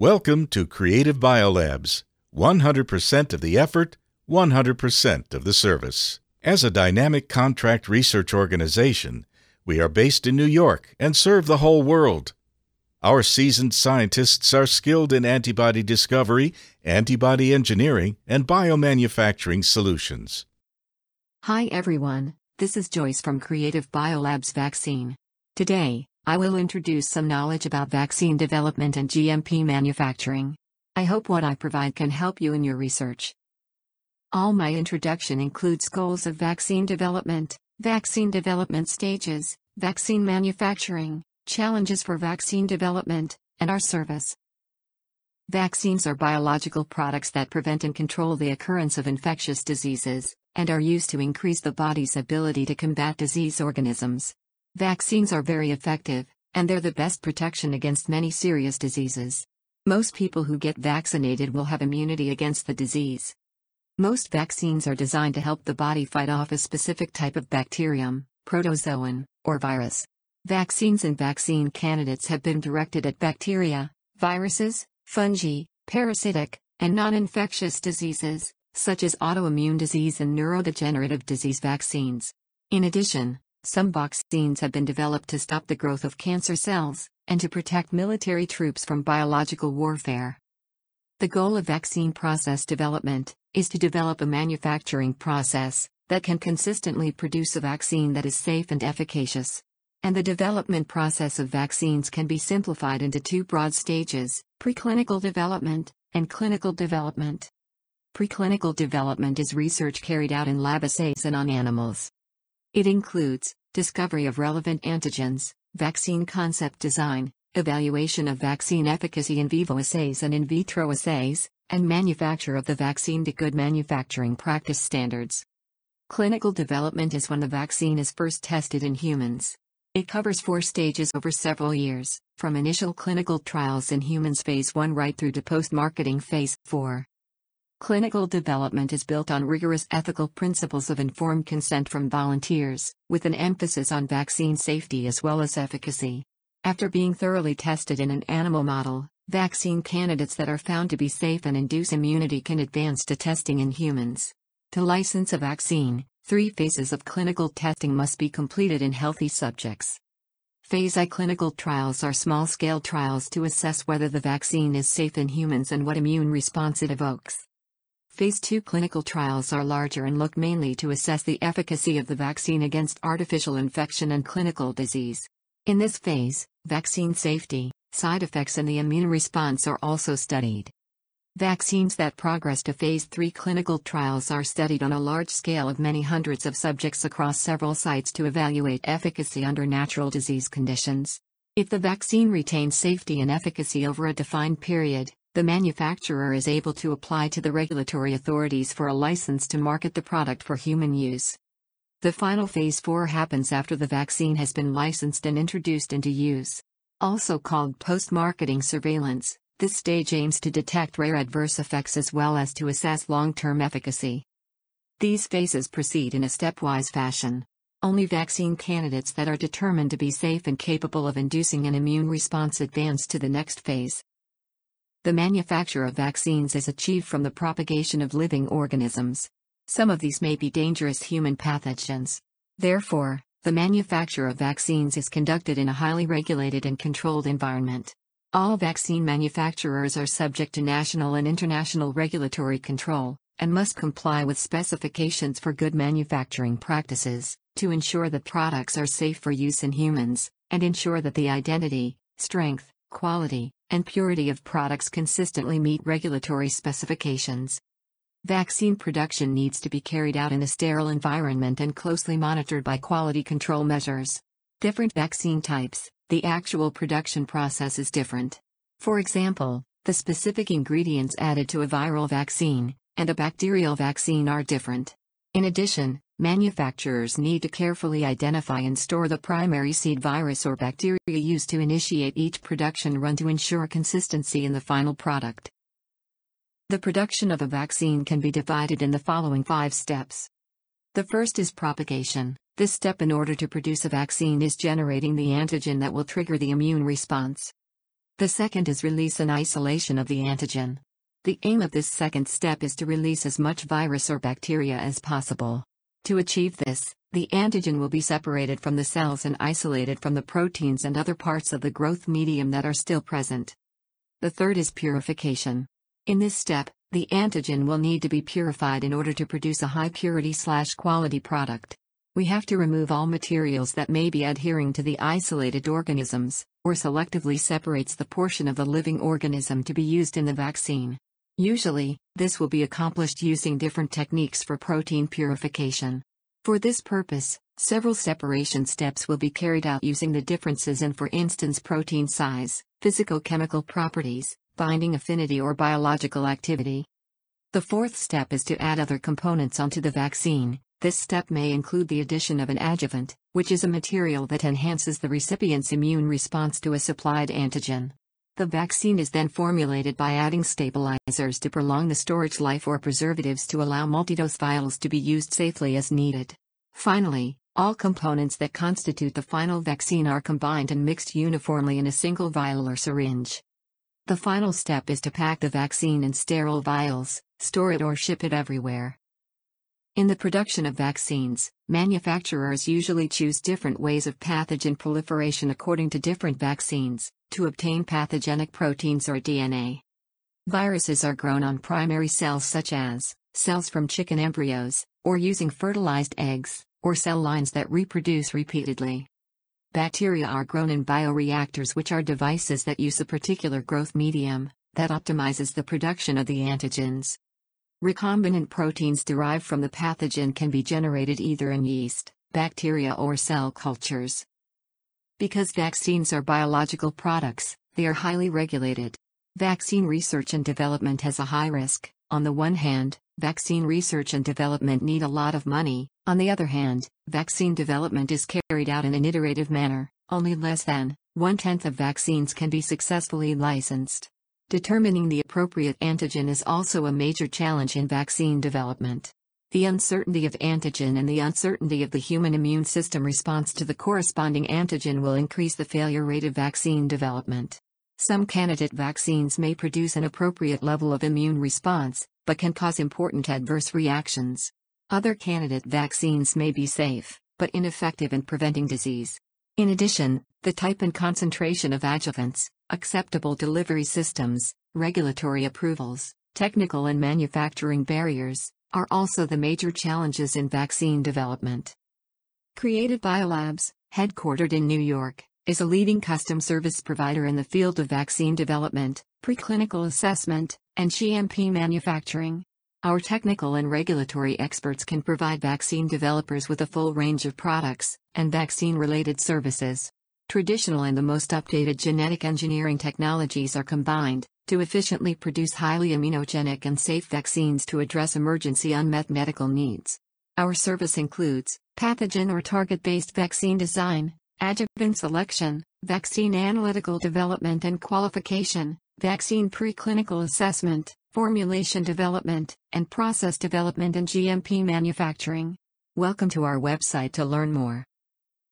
Welcome to Creative Biolabs 100% of the effort, 100% of the service. As a dynamic contract research organization, we are based in New York and serve the whole world. Our seasoned scientists are skilled in antibody discovery, antibody engineering, and biomanufacturing solutions. Hi everyone, this is Joyce from Creative Biolabs Vaccine. Today, I will introduce some knowledge about vaccine development and GMP manufacturing. I hope what I provide can help you in your research. All my introduction includes goals of vaccine development, vaccine development stages, vaccine manufacturing, challenges for vaccine development, and our service. Vaccines are biological products that prevent and control the occurrence of infectious diseases, and are used to increase the body's ability to combat disease organisms. Vaccines are very effective, and they're the best protection against many serious diseases. Most people who get vaccinated will have immunity against the disease. Most vaccines are designed to help the body fight off a specific type of bacterium, protozoan, or virus. Vaccines and vaccine candidates have been directed at bacteria, viruses, fungi, parasitic, and non infectious diseases, such as autoimmune disease and neurodegenerative disease vaccines. In addition, some vaccines have been developed to stop the growth of cancer cells and to protect military troops from biological warfare. The goal of vaccine process development is to develop a manufacturing process that can consistently produce a vaccine that is safe and efficacious. And the development process of vaccines can be simplified into two broad stages preclinical development and clinical development. Preclinical development is research carried out in lab assays and on animals. It includes discovery of relevant antigens, vaccine concept design, evaluation of vaccine efficacy in vivo assays and in vitro assays, and manufacture of the vaccine to good manufacturing practice standards. Clinical development is when the vaccine is first tested in humans. It covers four stages over several years, from initial clinical trials in humans phase 1 right through to post marketing phase 4. Clinical development is built on rigorous ethical principles of informed consent from volunteers, with an emphasis on vaccine safety as well as efficacy. After being thoroughly tested in an animal model, vaccine candidates that are found to be safe and induce immunity can advance to testing in humans. To license a vaccine, three phases of clinical testing must be completed in healthy subjects. Phase I clinical trials are small scale trials to assess whether the vaccine is safe in humans and what immune response it evokes. Phase 2 clinical trials are larger and look mainly to assess the efficacy of the vaccine against artificial infection and clinical disease. In this phase, vaccine safety, side effects, and the immune response are also studied. Vaccines that progress to phase 3 clinical trials are studied on a large scale of many hundreds of subjects across several sites to evaluate efficacy under natural disease conditions. If the vaccine retains safety and efficacy over a defined period, the manufacturer is able to apply to the regulatory authorities for a license to market the product for human use. The final phase 4 happens after the vaccine has been licensed and introduced into use. Also called post marketing surveillance, this stage aims to detect rare adverse effects as well as to assess long term efficacy. These phases proceed in a stepwise fashion. Only vaccine candidates that are determined to be safe and capable of inducing an immune response advance to the next phase. The manufacture of vaccines is achieved from the propagation of living organisms. Some of these may be dangerous human pathogens. Therefore, the manufacture of vaccines is conducted in a highly regulated and controlled environment. All vaccine manufacturers are subject to national and international regulatory control, and must comply with specifications for good manufacturing practices, to ensure that products are safe for use in humans, and ensure that the identity, strength, quality, and purity of products consistently meet regulatory specifications. Vaccine production needs to be carried out in a sterile environment and closely monitored by quality control measures. Different vaccine types, the actual production process is different. For example, the specific ingredients added to a viral vaccine and a bacterial vaccine are different. In addition, manufacturers need to carefully identify and store the primary seed virus or bacteria used to initiate each production run to ensure consistency in the final product. The production of a vaccine can be divided in the following five steps. The first is propagation. This step in order to produce a vaccine is generating the antigen that will trigger the immune response. The second is release and isolation of the antigen. The aim of this second step is to release as much virus or bacteria as possible. To achieve this, the antigen will be separated from the cells and isolated from the proteins and other parts of the growth medium that are still present. The third is purification. In this step, the antigen will need to be purified in order to produce a high purity slash quality product. We have to remove all materials that may be adhering to the isolated organisms, or selectively separates the portion of the living organism to be used in the vaccine. Usually, this will be accomplished using different techniques for protein purification. For this purpose, several separation steps will be carried out using the differences in for instance protein size, physicochemical properties, binding affinity or biological activity. The fourth step is to add other components onto the vaccine, this step may include the addition of an adjuvant, which is a material that enhances the recipient's immune response to a supplied antigen. The vaccine is then formulated by adding stabilizers to prolong the storage life or preservatives to allow multidose vials to be used safely as needed. Finally, all components that constitute the final vaccine are combined and mixed uniformly in a single vial or syringe. The final step is to pack the vaccine in sterile vials, store it or ship it everywhere. In the production of vaccines, manufacturers usually choose different ways of pathogen proliferation according to different vaccines, to obtain pathogenic proteins or DNA. Viruses are grown on primary cells such as cells from chicken embryos, or using fertilized eggs, or cell lines that reproduce repeatedly. Bacteria are grown in bioreactors, which are devices that use a particular growth medium that optimizes the production of the antigens. Recombinant proteins derived from the pathogen can be generated either in yeast, bacteria or cell cultures. Because vaccines are biological products, they are highly regulated. Vaccine research and development has a high risk. On the one hand, vaccine research and development need a lot of money. On the other hand, vaccine development is carried out in an iterative manner. Only less than one tenth of vaccines can be successfully licensed. Determining the appropriate antigen is also a major challenge in vaccine development. The uncertainty of antigen and the uncertainty of the human immune system response to the corresponding antigen will increase the failure rate of vaccine development. Some candidate vaccines may produce an appropriate level of immune response, but can cause important adverse reactions. Other candidate vaccines may be safe, but ineffective in preventing disease. In addition, the type and concentration of adjuvants, acceptable delivery systems, regulatory approvals, technical and manufacturing barriers, are also the major challenges in vaccine development. Creative Biolabs, headquartered in New York, is a leading custom service provider in the field of vaccine development, preclinical assessment, and GMP manufacturing. Our technical and regulatory experts can provide vaccine developers with a full range of products and vaccine related services. Traditional and the most updated genetic engineering technologies are combined to efficiently produce highly immunogenic and safe vaccines to address emergency unmet medical needs. Our service includes pathogen or target based vaccine design, adjuvant selection, vaccine analytical development and qualification, vaccine preclinical assessment, formulation development, and process development and GMP manufacturing. Welcome to our website to learn more.